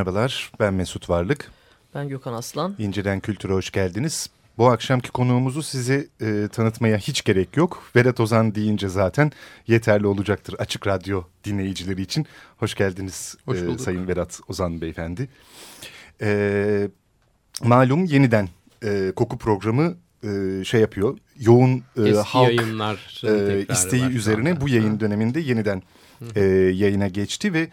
Merhabalar, ben Mesut Varlık. Ben Gökhan Aslan. İnceden Kültür'e hoş geldiniz. Bu akşamki konuğumuzu size e, tanıtmaya hiç gerek yok. Vedat Ozan deyince zaten yeterli olacaktır Açık Radyo dinleyicileri için. Hoş geldiniz hoş e, Sayın Vedat Ozan Beyefendi. E, malum yeniden e, koku programı e, şey yapıyor. Yoğun e, halk e, isteği üzerine bu yayın döneminde yeniden e, yayına geçti ve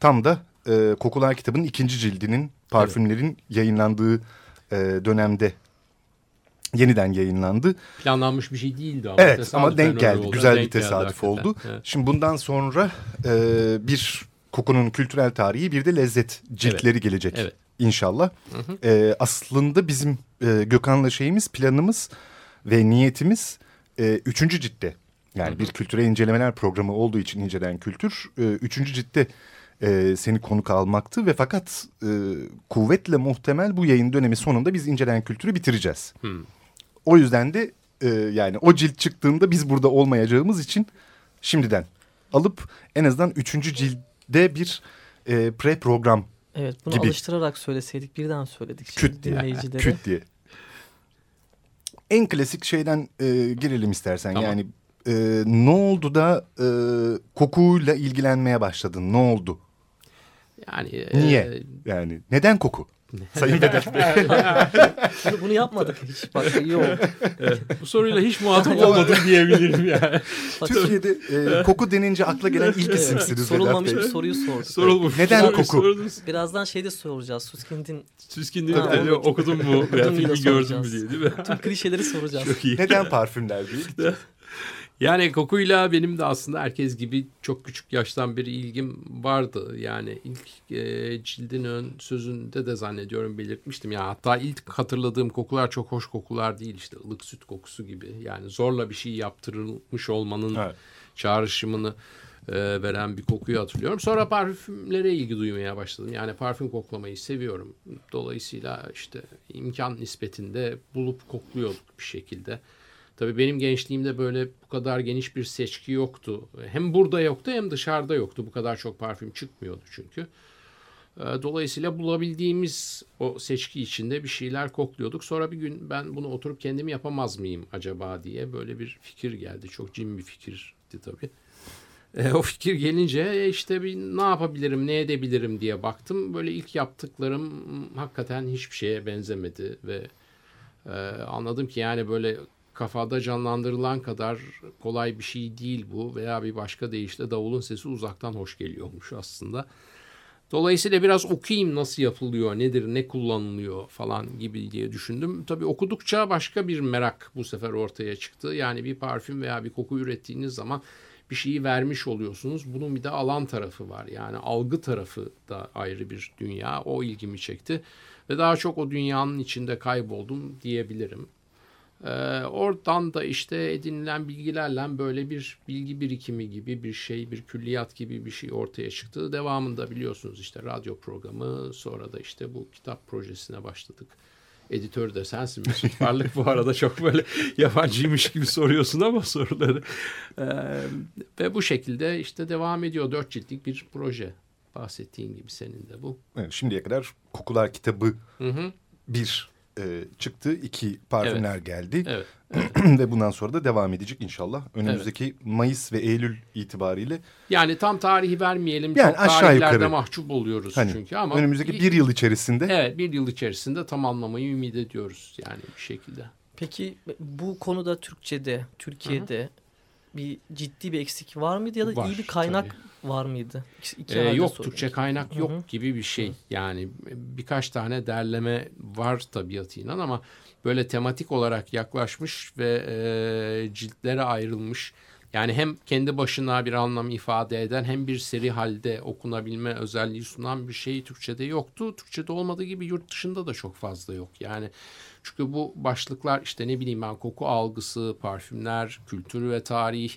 tam da e, Kokular kitabının ikinci cildinin parfümlerin evet. yayınlandığı e, dönemde yeniden yayınlandı. Planlanmış bir şey değildi ama. Evet ama denk geldi. Oldu. Güzel denk bir tesadüf oldu. Evet. Şimdi bundan sonra e, bir kokunun kültürel tarihi bir de lezzet ciltleri evet. gelecek evet. inşallah. Hı hı. E, aslında bizim e, Gökhan'la şeyimiz planımız ve niyetimiz e, üçüncü ciltte. Yani hı hı. bir kültürel incelemeler programı olduğu için incelen kültür. E, üçüncü ciltte e, seni konuk almaktı ve fakat e, kuvvetle muhtemel bu yayın dönemi sonunda biz incelen kültürü bitireceğiz. Hmm. O yüzden de e, yani o cilt çıktığında biz burada olmayacağımız için şimdiden alıp en azından üçüncü cilde bir e, pre program Evet bunu gibi. alıştırarak söyleseydik birden söyledik. Küt diye. Küt diye. En klasik şeyden e, girelim istersen tamam. yani e, ne oldu da e, kokuyla ilgilenmeye başladın ne oldu? Yani niye? E, yani neden koku? Sayın Vedat Bey. bunu, bunu yapmadık hiç. Bak iyi oldu. Evet, bu soruyla hiç muhatap olmadım diyebilirim yani. Türkiye'de e, koku denince akla gelen ilk isimsiniz Sorulmamış bir soruyu sorduk. Sorulmuş. Neden Soruyu koku? Sordunuz. Birazdan şeyde soracağız. Suskindin. Suskindin ha, okudun mu? Veya filmi gördün mü diye değil mi? Tüm klişeleri soracağız. Çok iyi. Neden parfümler değil? Yani kokuyla benim de aslında herkes gibi çok küçük yaştan beri ilgim vardı. Yani ilk e, cildin ön sözünde de zannediyorum belirtmiştim. Ya hatta ilk hatırladığım kokular çok hoş kokular değil işte ılık süt kokusu gibi. Yani zorla bir şey yaptırılmış olmanın evet. çağrışımını e, veren bir kokuyu hatırlıyorum. Sonra parfümlere ilgi duymaya başladım. Yani parfüm koklamayı seviyorum. Dolayısıyla işte imkan nispetinde bulup kokluyorduk bir şekilde. Tabii benim gençliğimde böyle bu kadar geniş bir seçki yoktu. Hem burada yoktu hem dışarıda yoktu. Bu kadar çok parfüm çıkmıyordu çünkü. Ee, dolayısıyla bulabildiğimiz o seçki içinde bir şeyler kokluyorduk. Sonra bir gün ben bunu oturup kendim yapamaz mıyım acaba diye böyle bir fikir geldi. Çok cin bir fikirdi tabii. E, o fikir gelince e, işte bir ne yapabilirim, ne edebilirim diye baktım. Böyle ilk yaptıklarım hakikaten hiçbir şeye benzemedi ve e, anladım ki yani böyle kafada canlandırılan kadar kolay bir şey değil bu veya bir başka deyişle davulun sesi uzaktan hoş geliyormuş aslında. Dolayısıyla biraz okuyayım nasıl yapılıyor, nedir, ne kullanılıyor falan gibi diye düşündüm. Tabii okudukça başka bir merak bu sefer ortaya çıktı. Yani bir parfüm veya bir koku ürettiğiniz zaman bir şeyi vermiş oluyorsunuz. Bunun bir de alan tarafı var. Yani algı tarafı da ayrı bir dünya. O ilgimi çekti. Ve daha çok o dünyanın içinde kayboldum diyebilirim. Ee, oradan da işte edinilen bilgilerle böyle bir bilgi birikimi gibi bir şey, bir külliyat gibi bir şey ortaya çıktı. Devamında biliyorsunuz işte radyo programı, sonra da işte bu kitap projesine başladık. Editör de sensin Mesut Varlık bu arada çok böyle yabancıymış gibi soruyorsun ama soruları. Ee, ve bu şekilde işte devam ediyor. Dört ciltlik bir proje bahsettiğin gibi senin de bu. Evet, şimdiye kadar Kokular kitabı hı hı. bir e, çıktı. iki parfümler evet. geldi. Evet. ve bundan sonra da devam edecek inşallah. Önümüzdeki evet. Mayıs ve Eylül itibariyle. Yani tam tarihi vermeyelim. Yani Çok aşağı yukarı. mahcup oluyoruz hani, çünkü ama. Önümüzdeki bir yıl içerisinde. Evet bir yıl içerisinde tamamlamayı ümit ediyoruz yani bir şekilde. Peki bu konuda Türkçe'de, Türkiye'de. Bir ciddi bir eksik var mıydı ya da var, iyi bir kaynak tabii var mıydı? İki ee, yok sorayım. Türkçe kaynak yok Hı -hı. gibi bir şey. Hı. Yani birkaç tane derleme var tabiatıyla ama böyle tematik olarak yaklaşmış ve e, ciltlere ayrılmış. Yani hem kendi başına bir anlam ifade eden hem bir seri halde okunabilme özelliği sunan bir şey Türkçe'de yoktu. Türkçe'de olmadığı gibi yurt dışında da çok fazla yok. Yani çünkü bu başlıklar işte ne bileyim ben koku algısı, parfümler, kültür ve tarih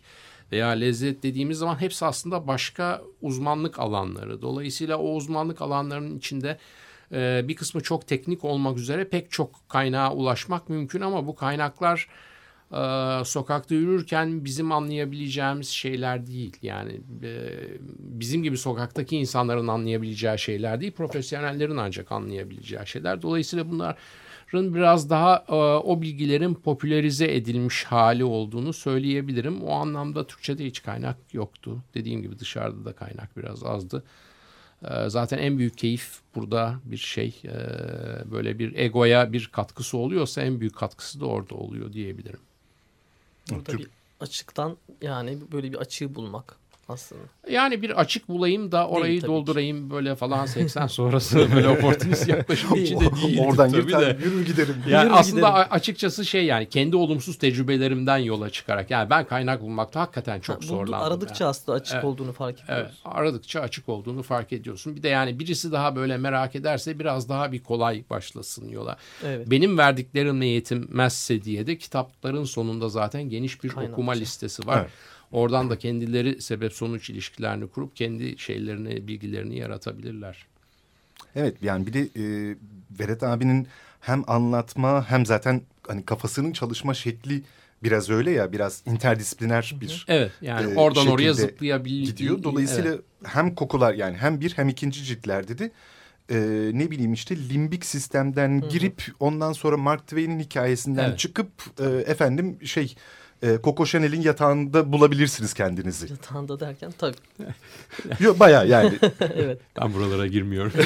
veya lezzet dediğimiz zaman hepsi aslında başka uzmanlık alanları. Dolayısıyla o uzmanlık alanlarının içinde e, bir kısmı çok teknik olmak üzere pek çok kaynağa ulaşmak mümkün ama bu kaynaklar e, sokakta yürürken bizim anlayabileceğimiz şeyler değil. Yani e, bizim gibi sokaktaki insanların anlayabileceği şeyler değil, profesyonellerin ancak anlayabileceği şeyler. Dolayısıyla bunlar biraz daha e, o bilgilerin popülerize edilmiş hali olduğunu söyleyebilirim. O anlamda Türkçe'de hiç kaynak yoktu. Dediğim gibi dışarıda da kaynak biraz azdı. E, zaten en büyük keyif burada bir şey e, böyle bir egoya bir katkısı oluyorsa en büyük katkısı da orada oluyor diyebilirim. Burada bir açıktan yani böyle bir açığı bulmak aslında. Yani bir açık bulayım da orayı değil, doldurayım ki. böyle falan 80 sonrası böyle oportunist yaklaşım içinde değil. Oradan tabii yürü, de. yürü giderim. Yani yürü aslında giderim. açıkçası şey yani kendi olumsuz tecrübelerimden yola çıkarak yani ben kaynak bulmakta hakikaten çok ha, zorlandım. Aradıkça yani. aslında açık evet. olduğunu fark ediyorsun. Evet, aradıkça açık olduğunu fark ediyorsun. Bir de yani birisi daha böyle merak ederse biraz daha bir kolay başlasın yola. Evet. Benim verdiklerimle yetinmezse diye de kitapların sonunda zaten geniş bir Kaynakçı. okuma listesi var. Evet. Oradan da kendileri sebep sonuç ilişkilerini kurup kendi şeylerini, bilgilerini yaratabilirler. Evet yani bir de e, Vedat abinin hem anlatma hem zaten hani kafasının çalışma şekli biraz öyle ya biraz interdisipliner bir Evet yani e, oradan oraya zıplayabildiği gidiyor. Dolayısıyla evet. hem kokular yani hem bir hem ikinci ciltlerde de e, ne bileyim işte limbik sistemden Hı -hı. girip ondan sonra Mark Twain'in hikayesinden evet. çıkıp e, efendim şey e, Coco Chanel'in yatağında bulabilirsiniz kendinizi. Yatağında derken tabii. Yok baya yani. evet. Ben buralara girmiyorum.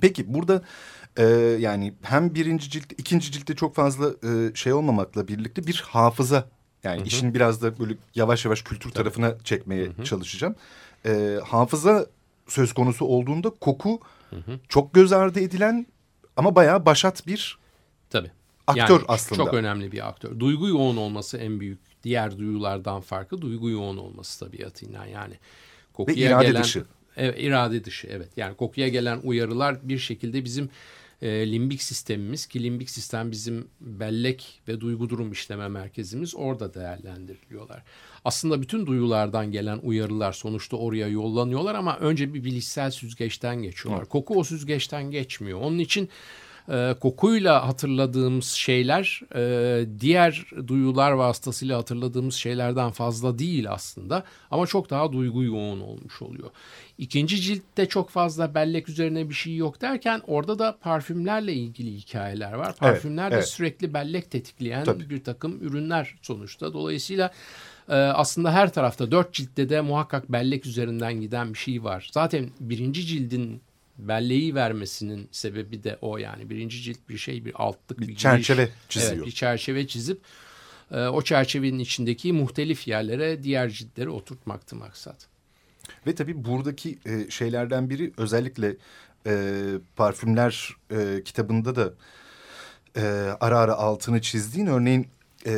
Peki burada e, yani hem birinci cilt, ikinci ciltte çok fazla e, şey olmamakla birlikte bir hafıza yani Hı -hı. işin biraz da böyle yavaş yavaş kültür Tabii. tarafına çekmeye Hı -hı. çalışacağım. E, hafıza söz konusu olduğunda koku Hı -hı. çok göz ardı edilen ama bayağı başat bir Tabii aktör yani aslında. Çok önemli bir aktör. Duygu yoğun olması en büyük diğer duyulardan farkı duygu yoğun olması tabiatıyla yani. Kokuya Ve irade gelen, dışı. Evet, irade dışı evet. Yani kokuya gelen uyarılar bir şekilde bizim e, limbik sistemimiz ki limbik sistem bizim bellek ve duygu durum işleme merkezimiz orada değerlendiriliyorlar. Aslında bütün duyulardan gelen uyarılar sonuçta oraya yollanıyorlar ama önce bir bilişsel süzgeçten geçiyorlar. Koku o süzgeçten geçmiyor. Onun için e, kokuyla hatırladığımız şeyler e, diğer duyular vasıtasıyla hatırladığımız şeylerden fazla değil aslında ama çok daha duygu yoğun olmuş oluyor. İkinci ciltte çok fazla bellek üzerine bir şey yok derken orada da parfümlerle ilgili hikayeler var. Parfümler evet, de evet. sürekli bellek tetikleyen Tabii. bir takım ürünler sonuçta. Dolayısıyla e, aslında her tarafta dört ciltte de muhakkak bellek üzerinden giden bir şey var. Zaten birinci cildin belleği vermesinin sebebi de o yani. Birinci cilt bir şey bir altlık bir, bir çerçeve giriş, çiziyor. Evet, bir çerçeve çizip e, o çerçevenin içindeki muhtelif yerlere diğer ciltleri oturtmaktı maksat. Ve tabii buradaki e, şeylerden biri özellikle e, parfümler e, kitabında da e, ara ara altını çizdiğin örneğin e,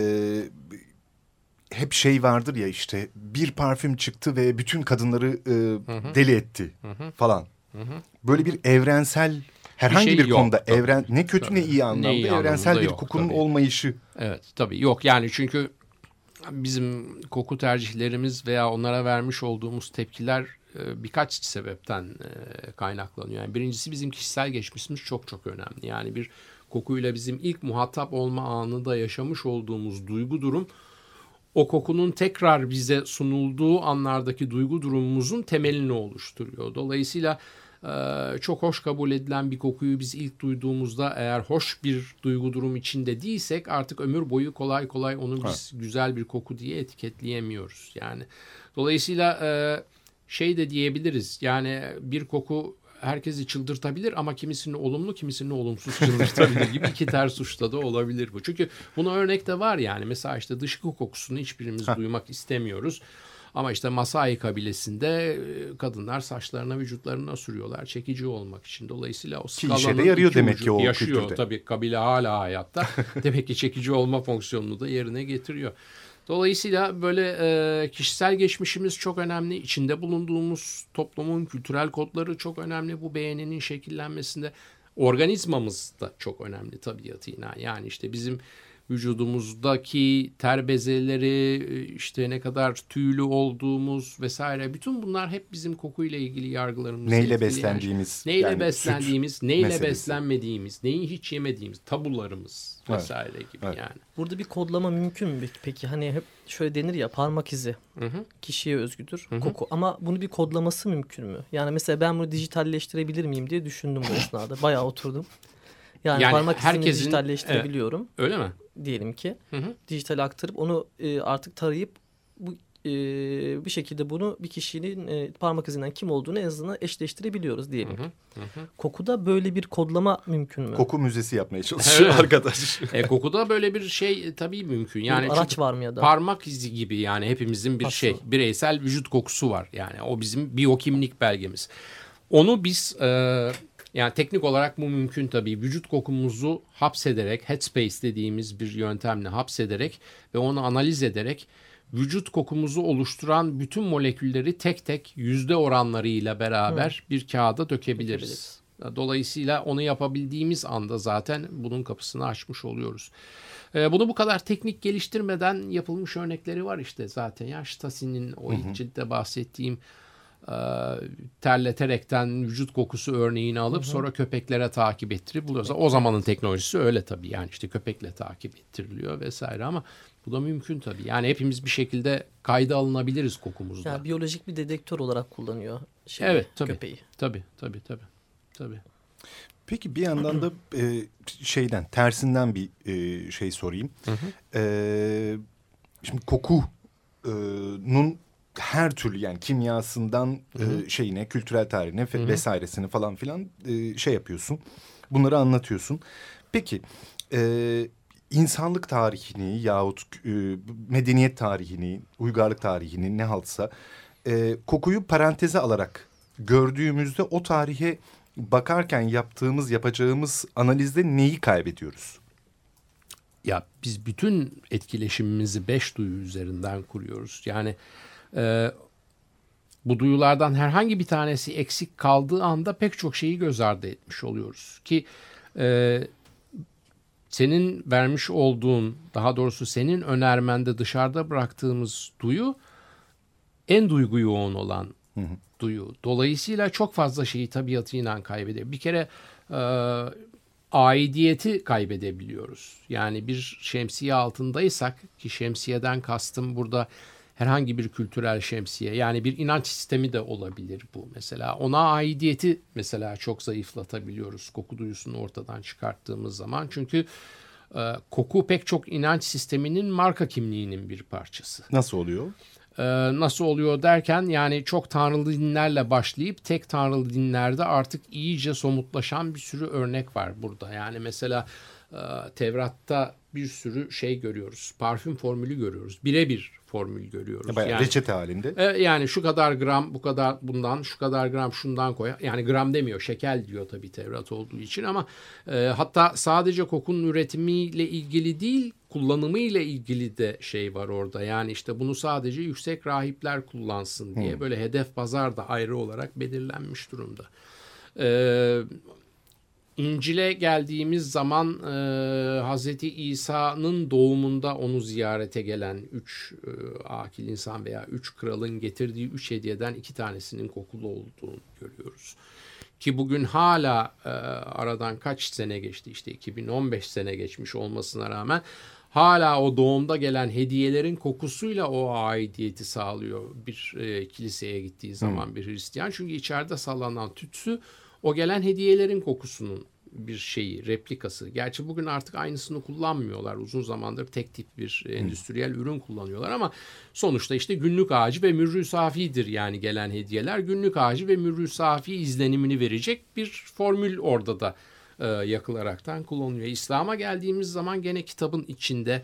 hep şey vardır ya işte bir parfüm çıktı ve bütün kadınları e, hı hı. deli etti hı hı. falan. Hı hı. Böyle bir evrensel herhangi bir, şey bir yok, konuda tabii. evren ne kötü tabii. ne iyi anlamda ne iyi evrensel bir yok, kokunun tabii. olmayışı. Evet tabii yok yani çünkü bizim koku tercihlerimiz veya onlara vermiş olduğumuz tepkiler e, birkaç sebepten e, kaynaklanıyor. Yani birincisi bizim kişisel geçmişimiz çok çok önemli. Yani bir kokuyla bizim ilk muhatap olma anında yaşamış olduğumuz duygu durum o kokunun tekrar bize sunulduğu anlardaki duygu durumumuzun temelini oluşturuyor. Dolayısıyla çok hoş kabul edilen bir kokuyu biz ilk duyduğumuzda eğer hoş bir duygu durum içinde değilsek artık ömür boyu kolay kolay onu biz evet. güzel bir koku diye etiketleyemiyoruz. Yani dolayısıyla şey de diyebiliriz yani bir koku herkesi çıldırtabilir ama kimisini olumlu kimisini olumsuz çıldırtabilir gibi iki ters uçta da olabilir bu. Çünkü buna örnek de var yani mesela işte dışkı kokusunu hiçbirimiz duymak istemiyoruz. Ama işte Masai kabilesinde e, kadınlar saçlarına vücutlarına sürüyorlar çekici olmak için. Dolayısıyla o skalanın de yarıyor demek ki o yaşıyor. Kültürde. Tabii kabile hala hayatta. demek ki çekici olma fonksiyonunu da yerine getiriyor. Dolayısıyla böyle e, kişisel geçmişimiz çok önemli. İçinde bulunduğumuz toplumun kültürel kodları çok önemli. Bu beğeninin şekillenmesinde organizmamız da çok önemli tabiatıyla. Yani işte bizim vücudumuzdaki ter bezeleri, işte ne kadar tüylü olduğumuz vesaire bütün bunlar hep bizim kokuyla ilgili yargılarımız. Neyle beslendiğimiz. Neyle yani beslendiğimiz, neyle meselesi. beslenmediğimiz, neyi hiç yemediğimiz, tabularımız vesaire evet. gibi evet. yani. Burada bir kodlama mümkün mü? Peki hani hep şöyle denir ya parmak izi hı hı. kişiye özgüdür hı hı. koku ama bunu bir kodlaması mümkün mü? Yani mesela ben bunu dijitalleştirebilir miyim diye düşündüm bu esnada. Bayağı oturdum. Yani, yani parmak izini herkesin, dijitalleştirebiliyorum. Evet, öyle mi? Diyelim ki. Hı hı. Dijital aktarıp onu e, artık tarayıp bu e, bir şekilde bunu bir kişinin e, parmak izinden kim olduğunu en azından eşleştirebiliyoruz diyelim. Hı hı. Hı. Kokuda böyle bir kodlama mümkün mü? Koku müzesi yapmaya çalışıyor evet. arkadaş. e, kokuda böyle bir şey e, tabii mümkün. Yani bir araç var mı ya da? Parmak izi gibi yani hepimizin bir Asıl. şey bireysel vücut kokusu var. Yani o bizim biyokimlik belgemiz. Onu biz e, yani teknik olarak bu mümkün tabii. Vücut kokumuzu hapsederek, headspace dediğimiz bir yöntemle hapsederek ve onu analiz ederek vücut kokumuzu oluşturan bütün molekülleri tek tek yüzde oranlarıyla beraber Hı. bir kağıda dökebiliriz. Dolayısıyla onu yapabildiğimiz anda zaten bunun kapısını açmış oluyoruz. Ee, bunu bu kadar teknik geliştirmeden yapılmış örnekleri var işte zaten. Ya Stasi'nin o ilk ciltte bahsettiğim terleterekten vücut kokusu örneğini alıp hı hı. sonra köpeklere takip ettirip buluyorsa o zamanın teknolojisi öyle tabii yani işte köpekle takip ettiriliyor vesaire ama bu da mümkün tabii. Yani hepimiz bir şekilde kayda alınabiliriz kokumuzda. Yani biyolojik bir dedektör olarak kullanıyor şey, evet, tabii, köpeği. Tabii tabii tabii. tabii. Peki bir yandan da e, şeyden tersinden bir e, şey sorayım. Hı hı. E, şimdi kokunun her türlü yani kimyasından E, şeyine, kültürel tarihine Hı -hı. vesairesini falan filan e, şey yapıyorsun. Bunları anlatıyorsun. Peki e, insanlık tarihini yahut e, medeniyet tarihini, uygarlık tarihini ne haltsa e, kokuyu paranteze alarak gördüğümüzde o tarihe bakarken yaptığımız, yapacağımız analizde neyi kaybediyoruz? Ya biz bütün etkileşimimizi beş duyu üzerinden kuruyoruz. Yani e, bu duyulardan herhangi bir tanesi eksik kaldığı anda pek çok şeyi göz ardı etmiş oluyoruz. Ki e, senin vermiş olduğun daha doğrusu senin önermende dışarıda bıraktığımız duyu en duygu yoğun olan hı hı. duyu. Dolayısıyla çok fazla şeyi tabiatıyla kaybediyor. Bir kere e, aidiyeti kaybedebiliyoruz. Yani bir şemsiye altındaysak ki şemsiyeden kastım burada herhangi bir kültürel şemsiye yani bir inanç sistemi de olabilir bu mesela. Ona aidiyeti mesela çok zayıflatabiliyoruz koku duyusunu ortadan çıkarttığımız zaman. Çünkü e, koku pek çok inanç sisteminin marka kimliğinin bir parçası. Nasıl oluyor? E, nasıl oluyor derken yani çok tanrılı dinlerle başlayıp tek tanrılı dinlerde artık iyice somutlaşan bir sürü örnek var burada. Yani mesela e, Tevrat'ta bir sürü şey görüyoruz. Parfüm formülü görüyoruz. Birebir formül görüyoruz. Bayağı yani, reçete halinde. E, yani şu kadar gram bu kadar bundan şu kadar gram şundan koy. Yani gram demiyor şekel diyor tabii Tevrat olduğu için ama e, hatta sadece kokunun üretimiyle ilgili değil kullanımı ile ilgili de şey var orada. Yani işte bunu sadece yüksek rahipler kullansın diye hmm. böyle hedef pazar da ayrı olarak belirlenmiş durumda. Ee, İncil'e geldiğimiz zaman e, Hz. İsa'nın doğumunda onu ziyarete gelen üç e, akil insan veya üç kralın getirdiği üç hediyeden iki tanesinin kokulu olduğunu görüyoruz. Ki bugün hala e, aradan kaç sene geçti işte 2015 sene geçmiş olmasına rağmen hala o doğumda gelen hediyelerin kokusuyla o aidiyeti sağlıyor bir e, kiliseye gittiği zaman hmm. bir Hristiyan. Çünkü içeride sallanan tütsü o gelen hediyelerin kokusunun bir şeyi, replikası. Gerçi bugün artık aynısını kullanmıyorlar. Uzun zamandır tek tip bir endüstriyel ürün kullanıyorlar ama sonuçta işte günlük ağacı ve mürrü safidir yani gelen hediyeler. Günlük ağacı ve mürrü safi izlenimini verecek bir formül orada da e, yakılaraktan kullanılıyor. İslam'a geldiğimiz zaman gene kitabın içinde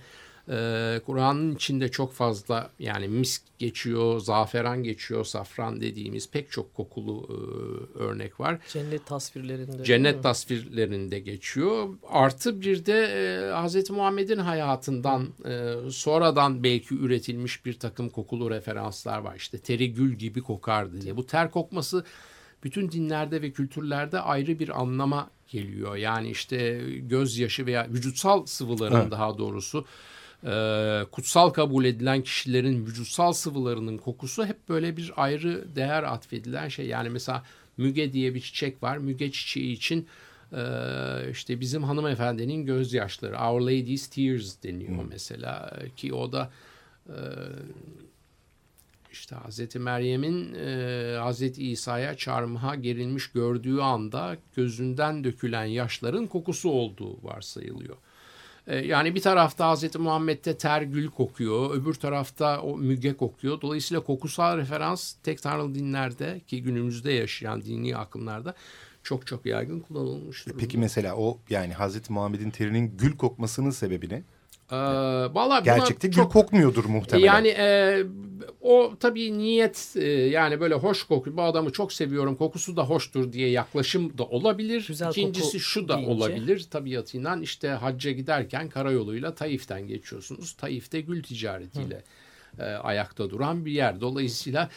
ee, Kur'an'ın içinde çok fazla yani misk geçiyor, zaferan geçiyor, safran dediğimiz pek çok kokulu e, örnek var. Cennet tasvirlerinde. Cennet tasvirlerinde geçiyor. Artı bir de e, Hz. Muhammed'in hayatından e, sonradan belki üretilmiş bir takım kokulu referanslar var. İşte teri gül gibi kokardı diye. Bu ter kokması bütün dinlerde ve kültürlerde ayrı bir anlama geliyor. Yani işte gözyaşı veya vücutsal sıvıların evet. daha doğrusu e, kutsal kabul edilen kişilerin vücutsal sıvılarının kokusu hep böyle bir ayrı değer atfedilen şey. Yani mesela müge diye bir çiçek var. Müge çiçeği için e, işte bizim hanımefendinin gözyaşları Our Lady's Tears deniyor hmm. mesela ki o da e, işte Hazreti Meryem'in e, Hazreti İsa'ya çarmıha gerilmiş gördüğü anda gözünden dökülen yaşların kokusu olduğu varsayılıyor. Ee, yani bir tarafta Hz. Muhammed'de ter gül kokuyor, öbür tarafta o müge kokuyor. Dolayısıyla kokusal referans tek tanrılı dinlerde ki günümüzde yaşayan dini akımlarda çok çok yaygın kullanılmış durumda. Peki mesela o yani Hz. Muhammed'in terinin gül kokmasının sebebi ne? Ee, vallahi Gerçekte gül kokmuyordur muhtemelen. Yani e, o tabii niyet e, yani böyle hoş koku bu adamı çok seviyorum kokusu da hoştur diye yaklaşım da olabilir. Güzel İkincisi şu da deyince. olabilir tabiatıyla işte hacca giderken karayoluyla Taif'ten geçiyorsunuz. Taif'te gül ticaretiyle. Hı e, ayakta duran bir yer. Dolayısıyla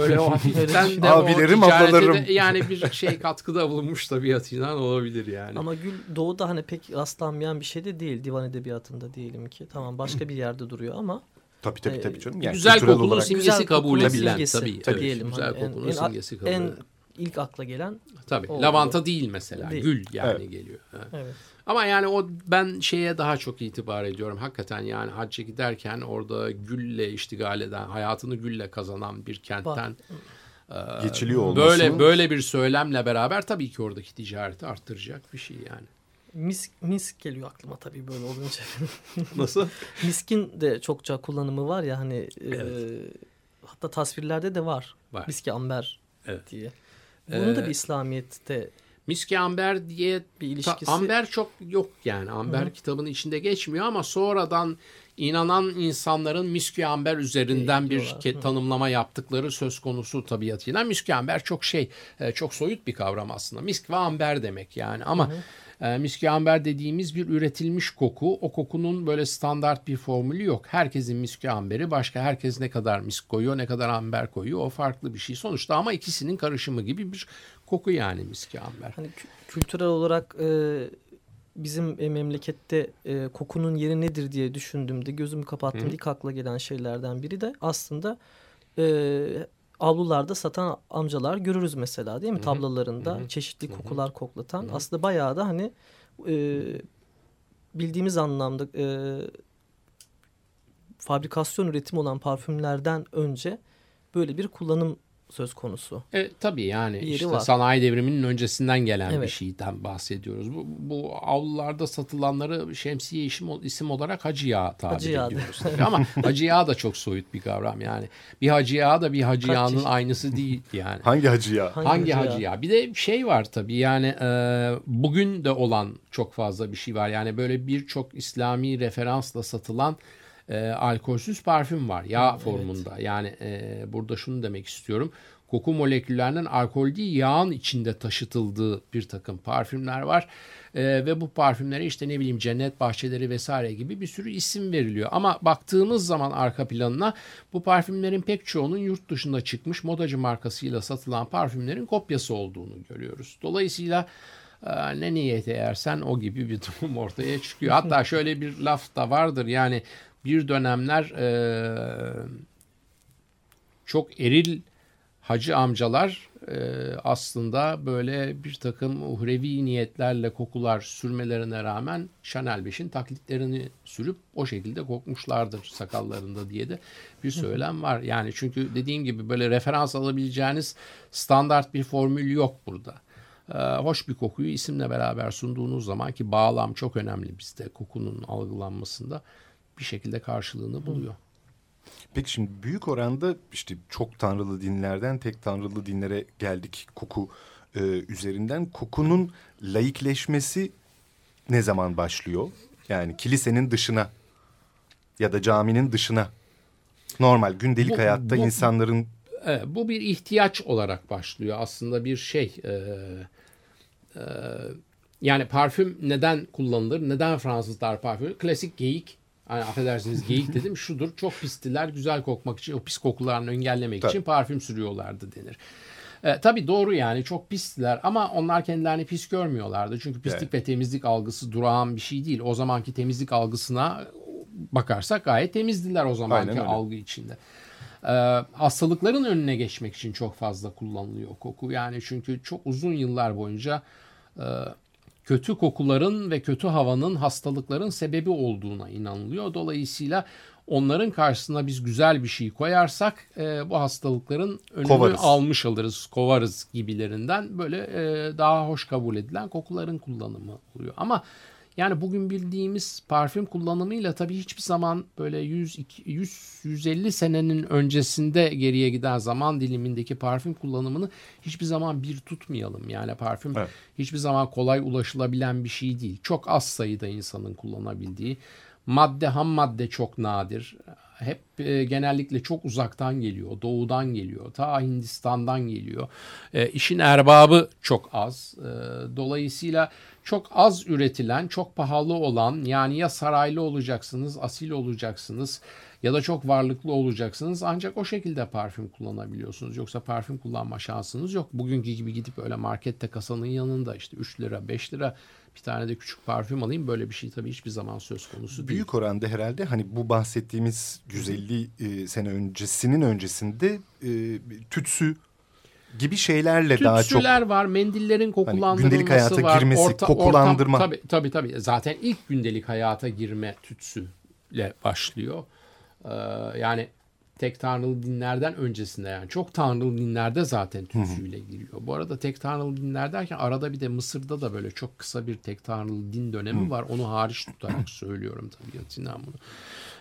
öyle o hafiften de Abilerim, o ablalarım. De, yani bir şey katkıda bulunmuş tabiatıyla olabilir yani. Ama gül doğuda hani pek rastlanmayan bir şey de değil divan edebiyatında diyelim ki. Tamam başka bir yerde duruyor ama Tabii tabii tabii canım. Yani güzel kokulun olarak. simgesi güzel kabul edilen simgesi, tabii. tabii. Diyelim, güzel hani kokulun en, simgesi kabul edilen. En ilk akla gelen Tabii. O lavanta değil mesela. Değil. Gül yani evet. geliyor. Evet. evet. Ama yani o ben şeye daha çok itibar ediyorum. Hakikaten yani hacca giderken orada gülle iştigal eden, hayatını gülle kazanan bir kentten e, geçiliyor olması. Böyle böyle bir söylemle beraber tabii ki oradaki ticareti arttıracak bir şey yani. Misk, misk geliyor aklıma tabii böyle olunca. Nasıl? Miskin de çokça kullanımı var ya hani evet. e, hatta tasvirlerde de var. var. Miski amber evet. diye. Bunu ee, da bir İslamiyet'te Miski Amber diye bir ilişkisi. Amber çok yok yani. Amber Hı. kitabın içinde geçmiyor ama sonradan inanan insanların Miski Amber üzerinden bir ke- tanımlama yaptıkları söz konusu tabiatıyla. Miski Amber çok şey, e, çok soyut bir kavram aslında. Misk ve amber demek yani ama Hı e, miski amber dediğimiz bir üretilmiş koku. O kokunun böyle standart bir formülü yok. Herkesin miski amberi başka. Herkes ne kadar misk koyuyor, ne kadar amber koyuyor. O farklı bir şey. Sonuçta ama ikisinin karışımı gibi bir koku yani miski amber. Hani kültürel olarak e, bizim e, memlekette e, kokunun yeri nedir diye düşündüğümde gözümü kapattığımda ilk akla gelen şeylerden biri de aslında e, avlularda satan amcalar görürüz mesela değil mi? Hı-hı. Tablalarında Hı-hı. çeşitli Hı-hı. kokular koklatan. Hı-hı. Aslında bayağı da hani e, bildiğimiz anlamda e, fabrikasyon üretim olan parfümlerden önce böyle bir kullanım söz konusu. E, tabii yani işte var. sanayi devriminin öncesinden gelen evet. bir şeyden bahsediyoruz. Bu, bu avlularda satılanları şemsiye işim, isim olarak hacı yağı tabir hacı ediyoruz. Ama hacı yağı da çok soyut bir kavram yani. Bir hacı yağı da bir hacı Kaç yağının çeşit? aynısı değil yani. Hangi hacı yağı? Hangi, Hangi hacı, hacı yağı? Bir de şey var tabii yani e, bugün de olan çok fazla bir şey var. Yani böyle birçok İslami referansla satılan e, alkolsüz parfüm var yağ evet. formunda. Yani e, burada şunu demek istiyorum. Koku moleküllerinin alkol değil yağın içinde taşıtıldığı bir takım parfümler var. E, ve bu parfümlere işte ne bileyim cennet bahçeleri vesaire gibi bir sürü isim veriliyor. Ama baktığımız zaman arka planına bu parfümlerin pek çoğunun yurt dışında çıkmış modacı markasıyla satılan parfümlerin kopyası olduğunu görüyoruz. Dolayısıyla e, ne niyete yersen o gibi bir durum ortaya çıkıyor. Hatta şöyle bir laf da vardır yani bir dönemler e, çok eril hacı amcalar e, aslında böyle bir takım uhrevi niyetlerle kokular sürmelerine rağmen Chanel 5'in taklitlerini sürüp o şekilde kokmuşlardır sakallarında diye de bir söylem var. Yani çünkü dediğim gibi böyle referans alabileceğiniz standart bir formül yok burada. Ee, hoş bir kokuyu isimle beraber sunduğunuz zaman ki bağlam çok önemli bizde kokunun algılanmasında bir şekilde karşılığını buluyor. Peki şimdi büyük oranda işte çok tanrılı dinlerden tek tanrılı dinlere geldik koku e, üzerinden. Kokunun laikleşmesi ne zaman başlıyor? Yani kilisenin dışına ya da caminin dışına normal gündelik bu, hayatta bu, insanların... Evet, bu bir ihtiyaç olarak başlıyor aslında bir şey. E, e, yani parfüm neden kullanılır? Neden Fransızlar parfüm? Klasik geyik Hani affedersiniz geyik dedim şudur çok pistiler güzel kokmak için o pis kokularını engellemek Tabii. için parfüm sürüyorlardı denir. E, tabii doğru yani çok pistiler ama onlar kendilerini pis görmüyorlardı. Çünkü pislik evet. ve temizlik algısı durağan bir şey değil. O zamanki temizlik algısına bakarsak gayet temizdiler o zamanki algı içinde. E, hastalıkların önüne geçmek için çok fazla kullanılıyor koku. Yani çünkü çok uzun yıllar boyunca e, kötü kokuların ve kötü havanın hastalıkların sebebi olduğuna inanılıyor. Dolayısıyla onların karşısına biz güzel bir şey koyarsak e, bu hastalıkların önünü kovarız. almış alırız, kovarız gibilerinden böyle e, daha hoş kabul edilen kokuların kullanımı oluyor. Ama yani bugün bildiğimiz parfüm kullanımıyla tabii hiçbir zaman böyle 100 100 150 senenin öncesinde geriye giden zaman dilimindeki parfüm kullanımını hiçbir zaman bir tutmayalım. Yani parfüm evet. hiçbir zaman kolay ulaşılabilen bir şey değil. Çok az sayıda insanın kullanabildiği. Madde ham madde çok nadir. Hep e, genellikle çok uzaktan geliyor. Doğudan geliyor. Ta Hindistan'dan geliyor. E, işin erbabı çok az. E, dolayısıyla çok az üretilen, çok pahalı olan yani ya saraylı olacaksınız, asil olacaksınız ya da çok varlıklı olacaksınız ancak o şekilde parfüm kullanabiliyorsunuz. Yoksa parfüm kullanma şansınız yok. Bugünkü gibi gidip öyle markette kasanın yanında işte 3 lira 5 lira bir tane de küçük parfüm alayım böyle bir şey tabii hiçbir zaman söz konusu değil. Büyük oranda herhalde hani bu bahsettiğimiz 150 e, sene öncesinin öncesinde e, tütsü gibi şeylerle Tütsüler daha çok... Tütsüler var, mendillerin kokulandırılması hani gündelik hayata var. girmesi, orta, kokulandırma. Ortam, tabii, tabii tabii. Zaten ilk gündelik hayata girme tütsüyle başlıyor. Ee, yani tek tanrılı dinlerden öncesinde yani çok tanrılı dinlerde zaten tütsüyle giriyor. Bu arada tek tanrılı dinler derken arada bir de Mısır'da da böyle çok kısa bir tek tanrılı din dönemi var. Onu hariç tutarak söylüyorum tabii Sinan bunu.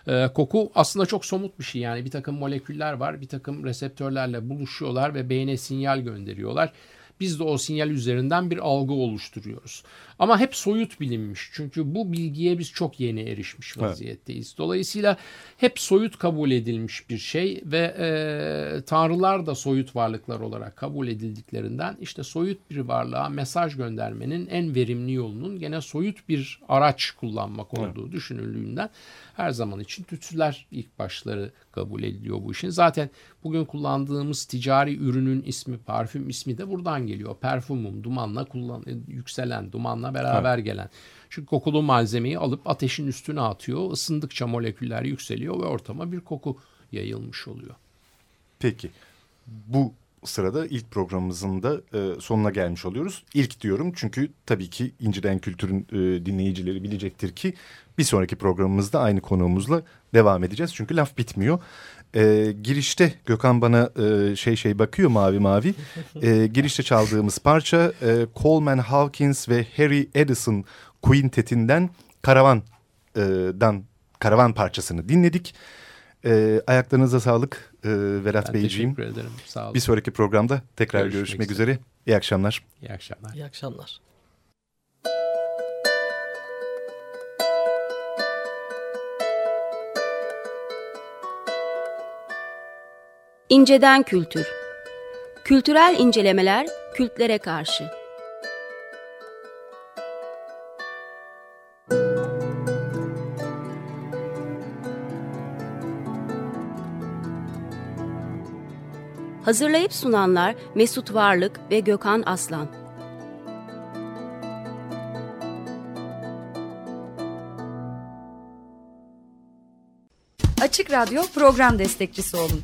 Ee, koku aslında çok somut bir şey yani bir takım moleküller var bir takım reseptörlerle buluşuyorlar ve beyne sinyal gönderiyorlar. Biz de o sinyal üzerinden bir algı oluşturuyoruz. Ama hep soyut bilinmiş. Çünkü bu bilgiye biz çok yeni erişmiş vaziyetteyiz. Evet. Dolayısıyla hep soyut kabul edilmiş bir şey ve e, tanrılar da soyut varlıklar olarak kabul edildiklerinden işte soyut bir varlığa mesaj göndermenin en verimli yolunun gene soyut bir araç kullanmak olduğu evet. düşünüldüğünden her zaman için tütsüler ilk başları kabul ediliyor bu işin. Zaten bugün kullandığımız ticari ürünün ismi, parfüm ismi de buradan duman geliyor. Perfumum dumanla kullan yükselen, dumanla beraber evet. gelen. Çünkü kokulu malzemeyi alıp ateşin üstüne atıyor. Isındıkça moleküller yükseliyor ve ortama bir koku yayılmış oluyor. Peki. Bu sırada ilk programımızın da e, sonuna gelmiş oluyoruz. İlk diyorum çünkü tabii ki İnciden Kültür'ün e, dinleyicileri bilecektir ki bir sonraki programımızda aynı konuğumuzla devam edeceğiz. Çünkü laf bitmiyor. E, girişte Gökhan bana e, şey şey bakıyor mavi mavi. E, girişte çaldığımız parça e, Coleman Hawkins ve Harry Edison Quintet'inden Karavan'dan Karavan parçasını dinledik. E, ayaklarınıza sağlık e, Verat ben Beyciğim. Teşekkür ederim. Sağ olun. Bir sonraki programda tekrar görüşmek, görüşmek üzere. üzere. İyi akşamlar. İyi akşamlar. İyi akşamlar. İnceden Kültür Kültürel incelemeler kültlere karşı Hazırlayıp sunanlar Mesut Varlık ve Gökhan Aslan. Açık Radyo program destekçisi olun.